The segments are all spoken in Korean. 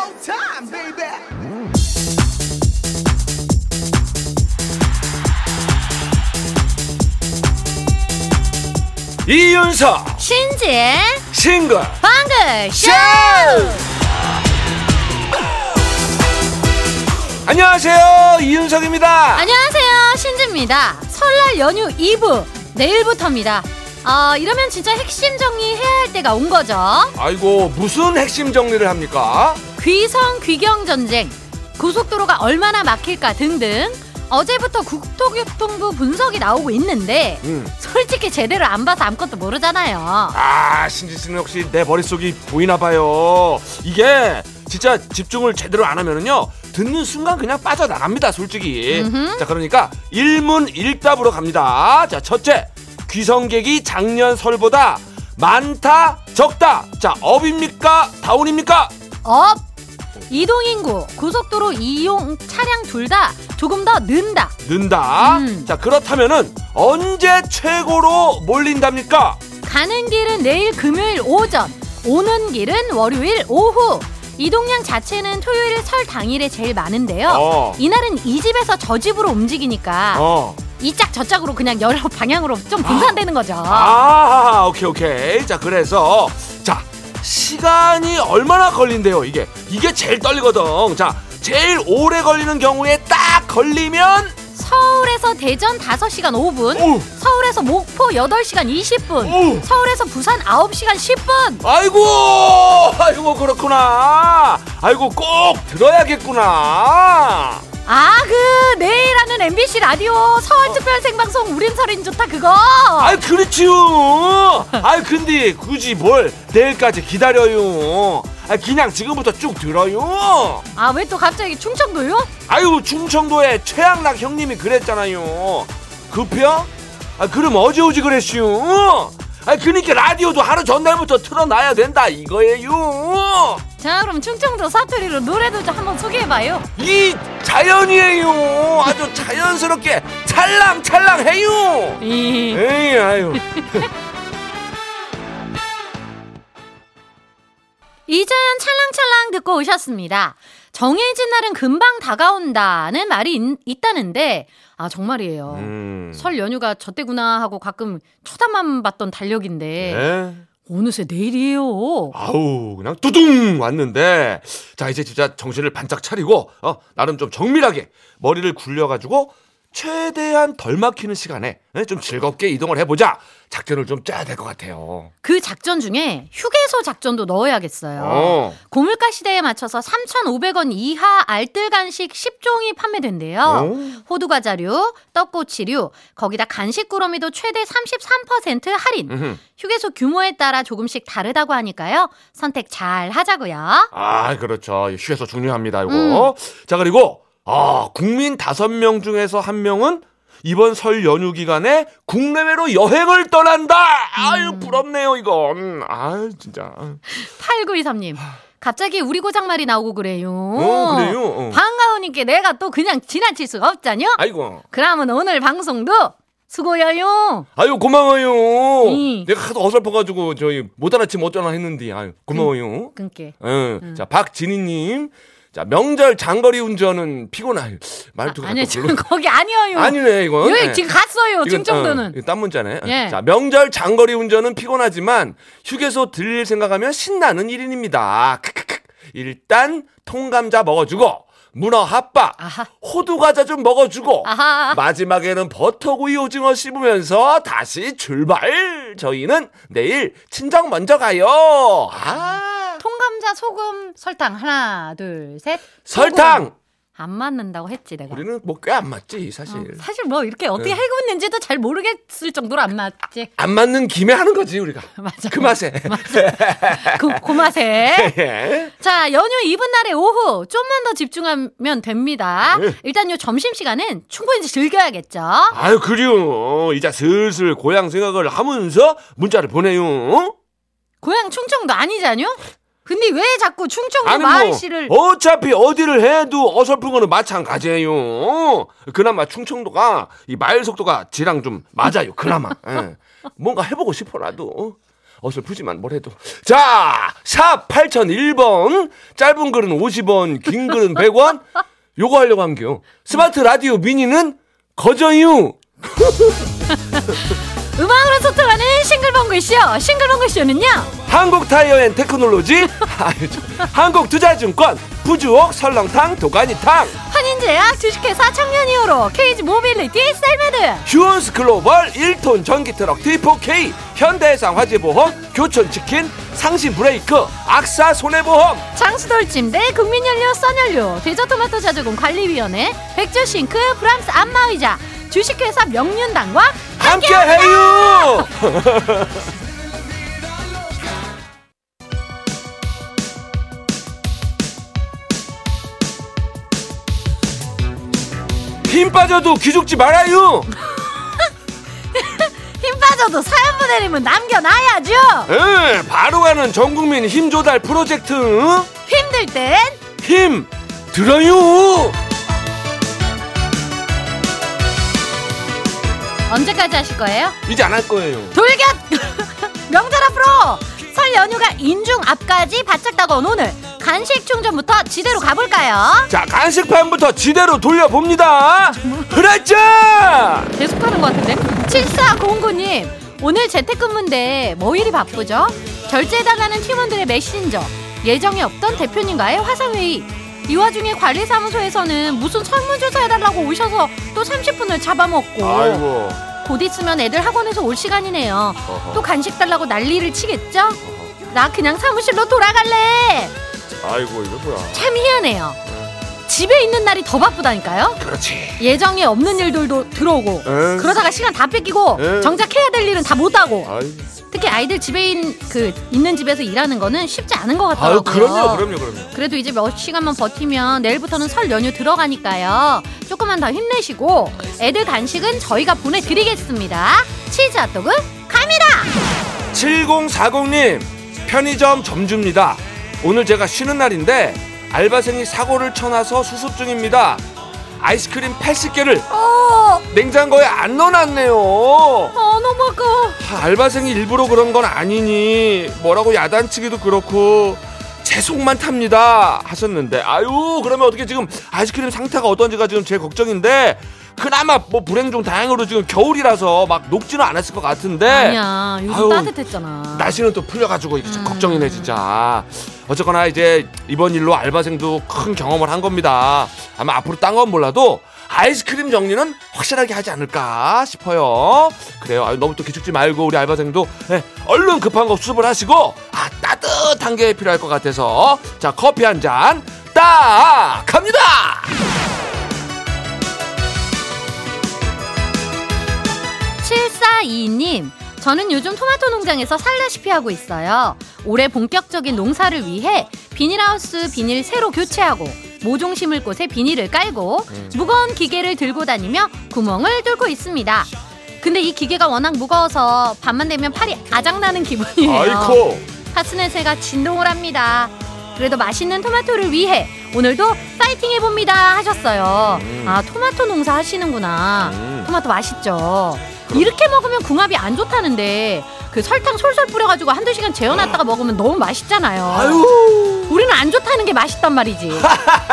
showtime, baby. 이윤석 신지의 싱글 방글 쇼! 안녕하세요 이윤석입니다 안녕하세요, 신지입니다. 설날 연휴 2부 내일부터입니다. 아 이러면 진짜 핵심 정리해야 할 때가 온 거죠. 아이고 무슨 핵심 정리를 합니까 귀성 귀경 전쟁, 고속도로가 얼마나 막힐까 등등. 어제부터 국토교통부 분석이 나오고 있는데 음. 솔직히 제대로 안 봐서 아무것도 모르잖아요. 아 신지 씨는 혹시 내 머릿속이 보이나 봐요 이게 진짜 집중을 제대로 안 하면은요 듣는 순간 그냥 빠져나갑니다 솔직히 음흠. 자 그러니까 일문일답으로 갑니다 자 첫째 귀성객이 작년 설보다 많다 적다 자 up입니까 down입니까 up 이동인구 고속도로 이용 차량 둘 다 조금 더 는다. 는다 음. 자 그렇다면은 언제 최고로 몰린답니까 가는 길은 내일 금요일 오전, 오는 길은 월요일 오후. 이동량 자체는 토요일 설 당일에 제일 많은데요. 어. 이날은 이 집에서 저 집으로 움직이니까 어. 이 짝 저 짝으로 그냥 여러 방향으로 좀 분산되는 거죠. 아, 오케이, 오케이. 자, 그래서, 자, 시간이 얼마나 걸린대요, 이게. 이게 제일 떨리거든. 자, 제일 오래 걸리는 경우에 딱 걸리면, 서울에서 대전 5시간 5분, 오, 서울에서 목포 8시간 20분, 오. 서울에서 부산 9시간 10분. 아이고, 아이고, 그렇구나. 아이고, 꼭 들어야겠구나. 아, 그 내일 하는 MBC 라디오 서울 특별 생방송 우린 설인 좋다 그거. 아이, 그렇지요. 아이, 근데 굳이 뭘 내일까지 기다려요. 아, 그냥 지금부터 쭉 들어요. 아, 왜 또 갑자기 충청도요? 아유 충청도의 최양락 형님이 그랬잖아요 급혀? 아 그럼 어제 오지 그랬슈 아 그니까 라디오도 하루 전날부터 틀어놔야 된다 이거예요 자, 그럼 충청도 사투리로 노래도 좀 한번 소개해봐요. 이 자연이에요 아주 자연스럽게 찰랑찰랑해요 이 에이 아유 이자연 찰랑찰랑 듣고 오셨습니다. 정해진 날은 금방 다가온다는 말이 있, 있다는데 아 정말이에요. 음. 설 연휴가 저 때구나 하고 가끔 쳐다만 봤던 달력인데 네. 어느새 내일이에요. 아우 그냥 뚜둥 왔는데 자 이제 진짜 정신을 반짝 차리고 어 나름 좀 정밀하게 머리를 굴려가지고 최대한 덜 막히는 시간에 예, 좀 즐겁게 이동을 해보자 작전을 좀 짜야 될 것 같아요. 그 작전 중에 휴게소 작전도 넣어야겠어요. 어. 고물가 시대에 맞춰서 3,500원 이하 알뜰 간식 10종이 판매된대요. 어? 호두 과자류, 떡꼬치류, 거기다 간식 꾸러미도 최대 33% 할인. 음흠. 휴게소 규모에 따라 조금씩 다르다고 하니까요. 선택 잘 하자고요. 아 그렇죠 휴게소 중요합니다 이거. 음. 자 그리고 아 국민 다섯 명 중에서 한 명은 이번 설 연휴 기간에 국내외로 여행을 떠난다. 아유 부럽네요 이건. 아 진짜. 8923님. 갑자기 우리 고장 말이 나오고 그래요. 어 그래요. 어. 반가우니까 내가 또 그냥 지나칠 수가 없잖요. 아이고. 그러면 오늘 방송도 수고해요. 아유 고마워요. 음. 내가 하도 어설퍼가지고 저희 못 알아치면 어쩌나 했는데 아유 고마워요. 끊게. 응. 자 박진희님. 자 명절 장거리 운전은 피곤해요. 말투가 아니요, 또 지금 별로- 거기 아니에요. 아니네 이건. 여기 네. 지금 갔어요. 이건, 충청도는. 어, 딴 문자네. 예. 자 명절 장거리 운전은 피곤하지만 휴게소 들릴 생각하면 신나는 일인입니다. 크크크. 일단 통감자 먹어주고 문어 핫바, 아하. 호두 과자 좀 먹어주고 아하. 마지막에는 버터구이 오징어 씹으면서 다시 출발. 저희는 내일 친정 먼저 가요. 아 통감자 소금 설탕 하나 둘 셋. 설탕. 소금. 안 맞는다고 했지 내가. 우리는 뭐 꽤 안 맞지 사실. 어, 사실 뭐 이렇게 어떻게 네. 해구했는지도 잘 모르겠을 정도로 안 맞지. 안 맞는 김에 하는 거지 우리가. 맞아. 그 맛에. 그, 그 맛에. 예. 자, 연휴 이분 날의 오후 좀만 더 집중하면 됩니다. 네. 일단 요 점심 시간은 충분히 즐겨야겠죠. 아유 그래요. 이제 슬슬 고향 생각을 하면서 문자를 보내요. 고향 충청도 아니잖요? 근데 왜 자꾸 충청도 아니 뭐 마을시를 어차피 어디를 해도 어설픈 거는 마찬가지예요. 그나마 충청도가 이 말 속도가 지랑 좀 맞아요. 그나마 예. 뭔가 해보고 싶어 나도. 어설프지만 뭘 해도. 자, 샵 8001번. 짧은 글은 50원, 긴 글은 100원. 요거 하려고 한겨. 스마트 라디오 미니는 거저유. 음악으로 소통하는 싱글벙글쇼. 싱글벙글쇼는요. 한국 타이어 앤 테크놀로지. 아유, 저, 한국 투자증권. 부주옥 설렁탕 도가니탕. 환인제약 주식회사 청년이오로 KG 모빌리티 셀메드. 휴온스 글로벌 1톤 전기트럭 D4K. 현대해상 화재보험. 교촌치킨. 상신 브레이크. 악사 손해보험. 장수돌 침대 국민연료 썬연료 대저토마토 자조금 관리위원회 백조싱크 프랑스 안마의자 주식회사 명륜당과 함께 해요. 힘 빠져도 기죽지 말아요. 힘 빠져도 사연 보내리면 남겨놔야죠 에, 바로 가는 전국민 힘 조달 프로젝트. 힘들 땐 힘 들어요. 언제까지 하실 거예요? 이제 안 할 거예요. 돌격 명절 앞으로 설 연휴가 인중 앞까지 바짝 다가온 오늘 간식 충전부터 지대로 가볼까요? 자, 간식판부터 지대로 돌려봅니다. 그랬자. 계속 하는 것 같은데 7409님 오늘 재택근무인데 뭐 일이 바쁘죠? 결제해달라는 팀원들의 메신저 예정에 없던 대표님과의 화상회의 이 와중에 관리사무소에서는 무슨 설문조사 해달라고 오셔서 또 30분을 잡아먹고 아이고. 곧 있으면 애들 학원에서 올 시간이네요 어허. 또 간식 달라고 난리를 치겠죠? 나 그냥 사무실로 돌아갈래 아이고 이거 뭐야. 참 희한해요 집에 있는 날이 더 바쁘다니까요 그렇지. 예정에 없는 일들도 들어오고 응. 그러다가 시간 다 뺏기고 응. 정작 해야 될 일은 다 못하고 아이. 특히 아이들 집에 있는 그 있는 집에서 일하는 거는 쉽지 않은 것 같더라고요. 그럼요 그럼요 그럼요. 그래도 이제 몇 시간만 버티면 내일부터는 설 연휴 들어가니까요. 조금만 더 힘내시고 애들 간식은 저희가 보내드리겠습니다. 치즈 핫도그 갑니다. 7040님 편의점 점주입니다. 오늘 제가 쉬는 날인데 알바생이 사고를 쳐놔서 수습 중입니다. 아이스크림 80개를 어, 냉장고에 안 넣어놨네요. 어 너무 아까워. 아, 알바생이 일부러 그런 건 아니니 뭐라고 야단치기도 그렇고 제 속만 탑니다 하셨는데 아유 그러면 어떻게 지금 아이스크림 상태가 어떤지가 지금 제 걱정인데 그나마 뭐 불행 중 다행으로 지금 겨울이라서 막 녹지는 않았을 것 같은데. 아니야. 요즘 아유, 따뜻했잖아. 날씨는 또 풀려가지고 음. 걱정이네 진짜. 어쨌거나 이제 이번 일로 알바생도 큰 경험을 한 겁니다. 아마 앞으로 딴 건 몰라도 아이스크림 정리는 확실하게 하지 않을까 싶어요. 그래요. 아유, 너무 또 기죽지 말고 우리 알바생도 네, 얼른 급한 거 수습을 하시고 아 따뜻한 게 필요할 것 같아서. 자 커피 한 잔 딱 갑니다 7422님, 저는 요즘 토마토 농장에서 살다시피 하고 있어요. 올해 본격적인 농사를 위해 비닐하우스 비닐 새로 교체하고 모종 심을 곳에 비닐을 깔고 무거운 기계를 들고 다니며 구멍을 뚫고 있습니다. 근데 이 기계가 워낙 무거워서 밤만 되면 팔이 아작나는 기분이에요. 아이코 파스넷새가 진동을 합니다. 그래도 맛있는 토마토를 위해 오늘도 파이팅 해봅니다 하셨어요. 음. 아 토마토 농사 하시는구나. 음. 토마토 맛있죠. 이렇게 먹으면 궁합이 안 좋다는데 그 설탕 솔솔 뿌려가지고 한두 시간 재워놨다가 먹으면 너무 맛있잖아요. 아유 우리는 안 좋다는 게 맛있단 말이지.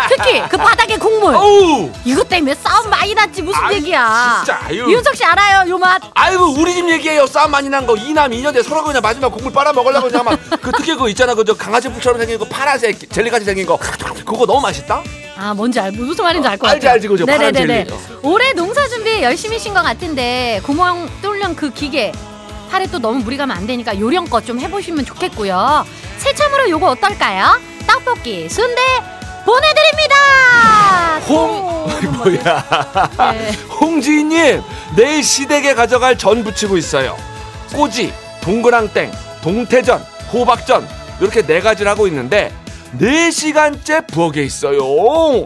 특히 그 바닥에 국물. 어우 이것 때문에 싸움 많이 났지 무슨 아유, 얘기야. 진짜, 아유. 이윤석 씨 알아요 요 맛? 아이고 우리 집 얘기예요 싸움 많이 난 거 이남 이녀제 서로 그냥 마지막 국물 빨아 먹으려고 그냥 막그 특히 그 있잖아 그저 강아지 뿔처럼 생긴 거 파란색 젤리같이 생긴 거 그거 너무 맛있다 아 뭔지 알 무슨 말인지 알것 알지, 같아요. 알지, 그죠? 파란 네네네. 올해 농사 준비 열심히신 것 같은데 구멍 뚫는 그 기계 팔에 또 너무 무리 가면 안 되니까 요령껏 좀 해보시면 좋겠고요. 새참으로 요거 어떨까요? 떡볶이 순대 보내드립니다. 홍또 뭐야 네. 홍지희님 내일 시댁에 가져갈 전 부치고 있어요 꼬지 동그랑땡 동태전 호박전 이렇게 네 가지를 하고 있는데 4시간째 부엌에 있어요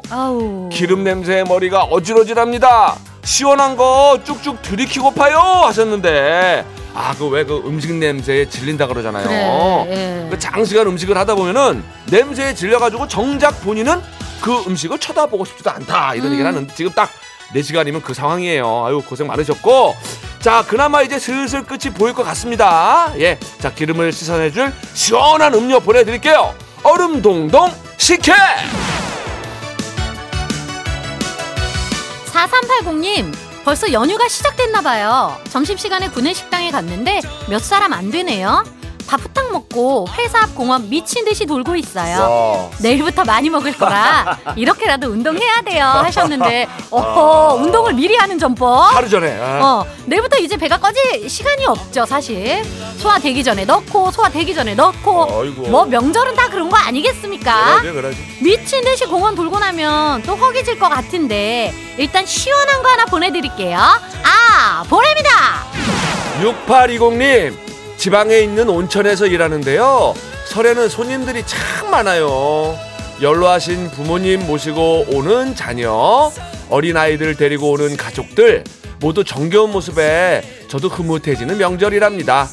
아우 기름 냄새에 머리가 어지러질합니다. 시원한 거 쭉쭉 들이키고 파요 하셨는데 아 그 왜 그 음식 냄새에 질린다 그러잖아요. 그래, 예. 그 장시간 음식을 하다 보면은 냄새에 질려가지고 정작 본인은 그 음식을 쳐다보고 싶지도 않다 이런 음. 얘기를 하는데 지금 딱 4시간이면 그 상황이에요. 아유 고생 많으셨고 자, 그나마 이제 슬슬 끝이 보일 것 같습니다. 예. 자, 기름을 씻어내줄 시원한 음료 보내드릴게요. 얼음 동동 식혜! 4380님, 벌써 연휴가 시작됐나봐요. 점심시간에 구내 식당에 갔는데 몇 사람 안 되네요. 밥부탁 먹고 회사 앞 공원 미친 듯이 돌고 있어요. 내일부터 많이 먹을 거라 이렇게라도 운동해야 돼요 하셨는데 어허 운동을 미리 하는 전법 하루 전에. 아. 어 내일부터 이제 배가 꺼질 시간이 없죠 사실 소화되기 전에 넣고 소화되기 전에 넣고 아이고. 뭐 명절은 다 그런 거 아니겠습니까 그러지, 그러지. 미친 듯이 공원 돌고 나면 또 허기질 것 같은데 일단 시원한 거 하나 보내드릴게요 아 보냅니다 6820님 지방에 있는 온천에서 일하는데요. 설에는 손님들이 참 많아요. 연로하신 부모님 모시고 오는 자녀 어린아이들 데리고 오는 가족들 모두 정겨운 모습에 저도 흐뭇해지는 명절이랍니다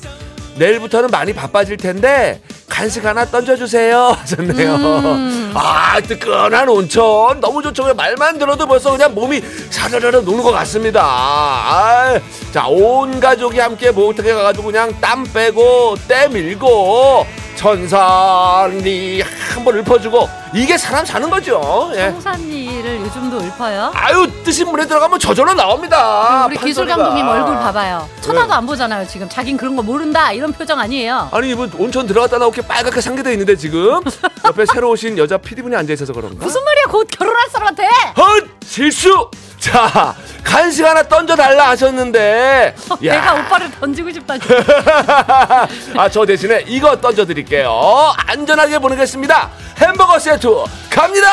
내일부터는 많이 바빠질 텐데 간식 하나 던져주세요. 하셨네요. 음. 아 뜨끈한 온천. 너무 좋죠. 말만 들어도 벌써 그냥 몸이 사르르르 녹는 것 같습니다. 아, 자온 가족이 함께 목욕탕에 가가지고 그냥 땀 빼고 때 밀고 천산리 한 번 읊어주고 이게 사람 사는 거죠. 예. 청산리를 요즘도 읊어요 아유 뜨신 물에 들어가면 저절로 나옵니다 우리 기술 판소리가. 감독님 얼굴 봐봐요 쳐다도 안 보잖아요 지금 자긴 그런 거 모른다 이런 표정 아니에요 아니 이분 온천 들어갔다 나오게 빨갛게 상기돼 있는데 지금 옆에 새로 오신 여자 PD분이 앉아 있어서 그런가? 무슨 말이야 곧 결혼할 사람한테 헛 실수. 자 간식 하나 던져 달라 하셨는데 내가 오빠를 던지고 싶다 아저 대신에 이거 던져 드릴게요. 안전하게 보내겠습니다. 햄버거 세트 갑니다.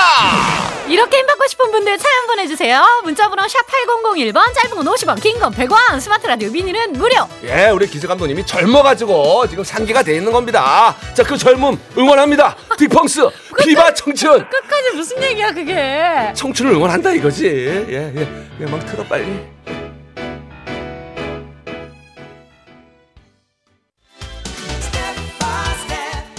이렇게 힘받고 싶은 분들 사연 보내주세요 문자번호 샵8001번 짧은 건 50원 긴 건 100원 스마트 라디오 미니는 무료 예, 우리 기수 감독님이 젊어가지고 지금 상기가 돼 있는 겁니다. 자 그 젊음 응원합니다. 딕펑스 비바 청춘. 끝까지 무슨 얘기야 그게 청춘을 응원한다 이거지. 예, 예. 예, 막 틀어 빨리.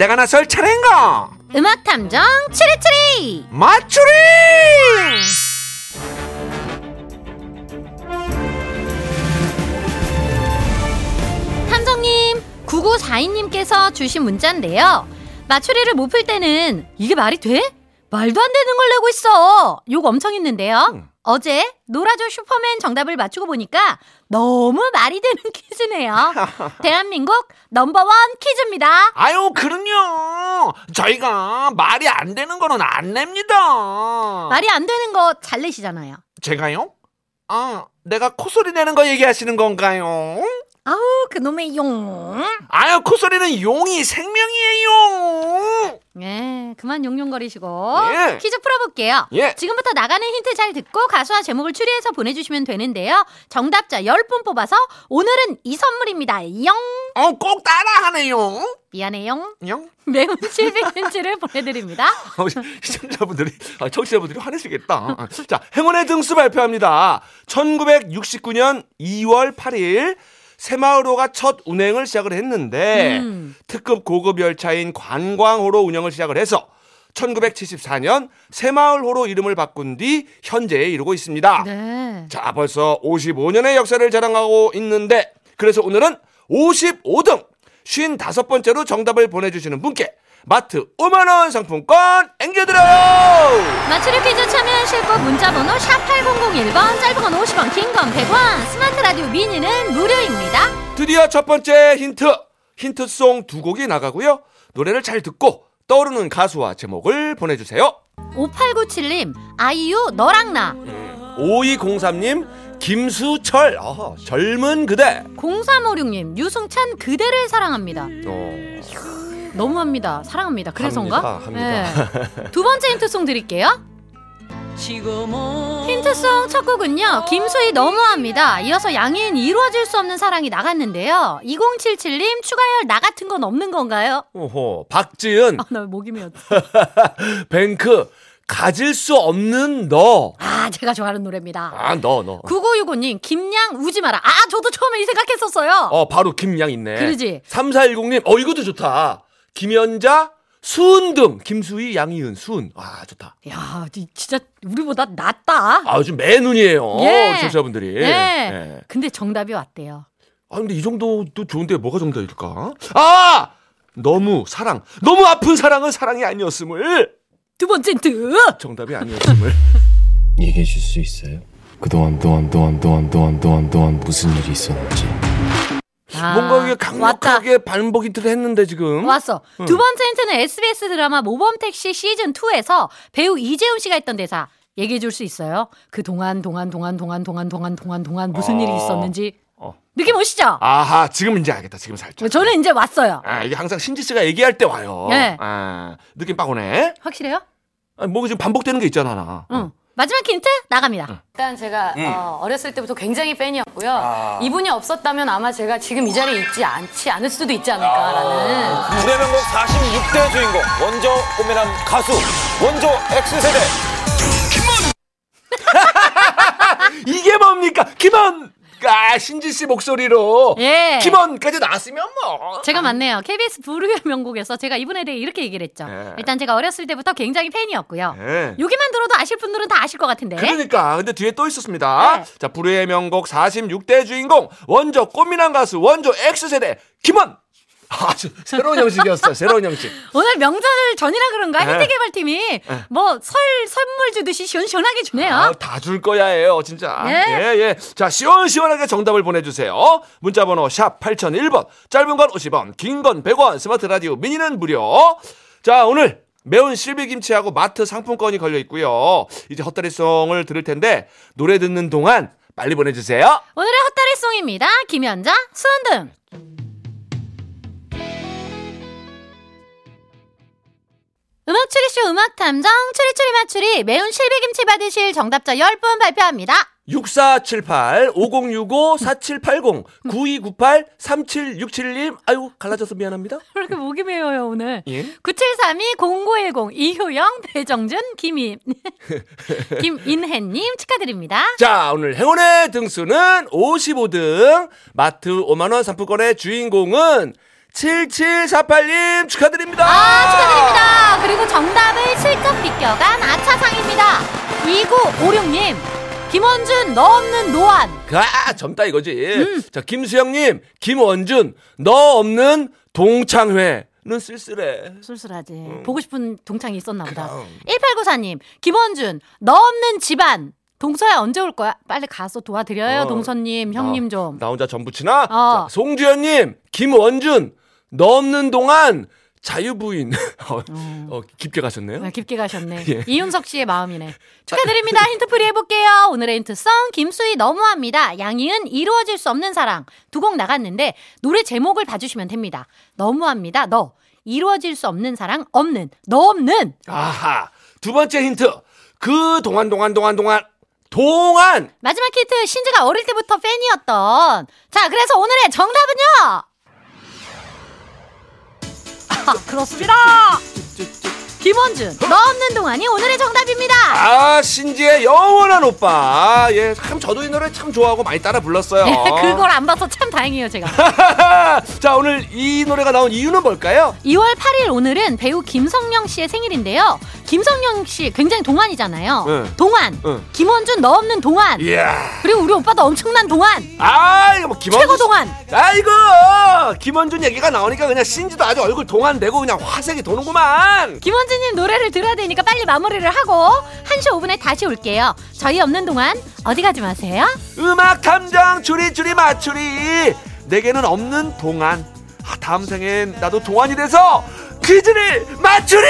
내가 나설 차례인가? 음악 탐정 추리추리 맞추리! 탐정님 9942님께서 주신 문자인데요 맞추리를 못 풀 때는 이게 말이 돼? 말도 안 되는 걸 내고 있어 욕 엄청 했는데요 음. 어제 노라조 슈퍼맨 정답을 맞추고 보니까 너무 말이 되는 퀴즈네요 대한민국 넘버원 퀴즈입니다 아유, 그럼요. 저희가 말이 안 되는 거는 안 냅니다. 말이 안 되는 거 잘 내시잖아요 제가요? 아, 내가 콧소리 내는 거 얘기하시는 건가요? 아우 그놈의 용 아유, 콧소리는 용이 생명이에요. 네, 그만 용용거리시고 예. 퀴즈 풀어볼게요. 예. 지금부터 나가는 힌트 잘 듣고 가수와 제목을 추리해서 보내주시면 되는데요. 정답자 10분 뽑아서 오늘은 이 선물입니다. 영 어, 꼭 따라하네요. 미안해요. 영? 매운 700cm를 보내드립니다. 어, 시청자분들이, 아, 청취자분들이 화내시겠다. 자, 행운의 등수 발표합니다. 1969년 2월 8일 새마을호가 첫 운행을 시작을 했는데 음. 특급 고급 열차인 관광호로 운영을 시작을 해서 1974년 새마을호로 이름을 바꾼 뒤 현재에 이르고 있습니다. 네. 자, 벌써 55년의 역사를 자랑하고 있는데 그래서 오늘은 55등 55번째로 정답을 보내주시는 분께 마트 5만원 상품권 앵겨드려요! 맞추리 퀴즈 참여하실 분 문자번호 샵8001번 짧은 건 50원 긴 건 100원 스마트 라디오 미니는 무료입니다. 드디어 첫 번째 힌트! 힌트송 두 곡이 나가고요. 노래를 잘 듣고 떠오르는 가수와 제목을 보내주세요. 5897님 아이유 너랑 나. 5203님 김수철. 어허, 젊은 그대. 0356님 유승찬 그대를 사랑합니다. 어, 너무합니다. 사랑합니다. 그래서인가? 합니다, 합니다. 네. 두 번째 힌트송 드릴게요. 힌트송 첫 곡은요 김수희 너무합니다 이어서 양희은 이루어질 수 없는 사랑이 나갔는데요 2077님 추가열 나 같은 건 없는 건가요? 오호 박지은 아나 목이 메었다 뱅크 가질 수 없는 너. 아 제가 좋아하는 노래입니다 아 너 너. 9965님 김양 우지 마라 아 저도 처음에 이 생각했었어요 어 바로 김양 있네. 그러지. 3410님 어 이것도 좋다. 김연자 수은 등 김수희 양희은 수은. 아 좋다. 야 이- 진짜 우리보다 낫다 아 요즘 매눈이에요. 예. 청취자분들이. 네. 예. 근데 정답이 왔대요 아 근데 이 정도도 좋은데 뭐가 정답일까? 아 너무 사랑 너무 아픈 사랑은 사랑이 아니었음을 두 번째 힌트 정답이 아니었음을 얘기해 줄 수 있어요? 그동안 동안 동안 동안 동안 동안 동안 무슨 일이 있었는지 아, 뭔가 이게 왔다 강력하게 반복 힌트를 했는데 지금 왔어. 두 번째 힌트는 SBS 드라마 모범택시 시즌 2에서 배우 이재훈 씨가 했던 대사 얘기해 줄 수 있어요? 그 동안 동안 동안 동안 동안 동안 동안 동안 무슨 일이 어. 있었는지 어. 느낌 오시죠? 아하 지금 이제 알겠다 지금 살짝 저는 이제 왔어요. 아 이게 항상 신지 씨가 얘기할 때 와요 네. 아 느낌 빡 오네 확실해요? 아, 뭐 지금 반복되는 게 있잖아 나 응. 마지막 힌트 나갑니다. 음. 일단 제가 어, 렸을 때부터 굉장히 팬이었고요. 이분이 없었다면 아마 제가 지금 이 자리에 있지 않지 않을 수도 있지 않을까라는 불의 명곡 46대 주인공 원조 꼬미남 가수 원조 X세대. 이게 뭡니까? 김원 아 신지 씨 목소리로 예. 김원까지 나왔으면 뭐 제가 맞네요. KBS 부르의 명곡에서 제가 이분에 대해 이렇게 얘기를 했죠. 네. 일단 제가 어렸을 때부터 굉장히 팬이었고요. 네. 여기만 들어도 아실 분들은 다 아실 것 같은데. 그러니까 근데 뒤에 또 있었습니다. 네. 자 불후의 명곡 46대 주인공 원조 꽃미남 가수 원조 X세대 김원. 아주 새로운 형식이었어요. 새로운 형식. 오늘 명절 전이라 그런가 네. 힌트 개발팀이 뭐 설 선물 주듯이 시원시원하게 주네요. 아, 다줄 거야예요, 진짜. 예. 예, 예. 자, 시원시원하게 정답을 보내주세요. 문자번호 샵 8001번, 짧은 건 50원, 긴 건 100원, 스마트 라디오 미니는 무료. 자, 오늘 매운 실비김치하고 마트 상품권이 걸려 있고요. 이제 헛다리송을 들을 텐데 노래 듣는 동안 빨리 보내주세요. 오늘의 헛다리송입니다. 김연자 수은등. 음악 추리쇼 음악 탐정 추리추리 맞추리 매운 실비김치 받으실 정답자 10분 발표합니다. 6478 5065 4780 9298 3767님 아유 갈라져서 미안합니다. 왜 이렇게 목이 메어요 오늘. 예. 9732 0910 이효영 배정준 김인 김인혜 님 축하드립니다. 자, 오늘 행운의 등수는 55등. 마트 5만 원 상품권의 주인공은 7748님 축하드립니다. 아, 축하드립니다. 그리고 정답을 슬쩍 비껴간 아차상입니다. 2956님, 김원준, 너 없는 노안. 아, 젊다 이거지. 음. 자, 김수영님, 김원준, 너 없는 동창회 는 쓸쓸해. 쓸쓸하지. 보고 싶은 동창이 있었나 보다. 1894님, 김원준, 너 없는 집안. 동서야 언제 올 거야? 빨리 가서 도와드려요, 어. 동서님, 형님 나, 좀. 나 혼자 전부치나? 어. 자, 송주현님, 김원준, 너 없는 동안 자유부인. 어, 어, 깊게 가셨네요. 아, 깊게 가셨네. 예. 이윤석 씨의 마음이네. 축하드립니다. 힌트풀이 해볼게요. 오늘의 힌트성 김수희 너무합니다. 양희은 이루어질 수 없는 사랑 두 곡 나갔는데 노래 제목을 봐주시면 됩니다. 너무합니다. 너 이루어질 수 없는 사랑 없는 너 없는 아하. 두 번째 힌트. 그 동안, 동안, 동안, 동안, 동안! 마지막 힌트 신지가 어릴 때부터 팬이었던 자 그래서 오늘의 정답은요. 아, 그렇습니다. 김원준 너 없는 동안이 오늘의 정답입니다. 아, 신지의 영원한 오빠. 예, 참 저도 이 노래 참 좋아하고 많이 따라 불렀어요. 그걸 안 봐서 참 다행이에요 제가. 자, 오늘 이 노래가 나온 이유는 뭘까요? 2월 8일 오늘은 배우 김성령 씨의 생일인데요. 김성령 씨 굉장히 동안이잖아요. 응. 동안. 응. 김원준 너 없는 동안. 이야. 그리고 우리 오빠도 엄청난 동안. 아, 이거 뭐 김원준. 최고 동안. 아이고, 김원준 얘기가 나오니까 그냥 신지도 아주 얼굴 동안 되고 그냥 화색이 도는구만. 김원준님 노래를 들어야 되니까 빨리 마무리를 하고 1시 5분에 다시 올게요. 저희 없는 동안 어디 가지 마세요. 음악 탐정 추리추리 맞추리. 내게는 없는 동안. 아, 다음 생엔 나도 동안이 돼서 퀴즈를 맞추리!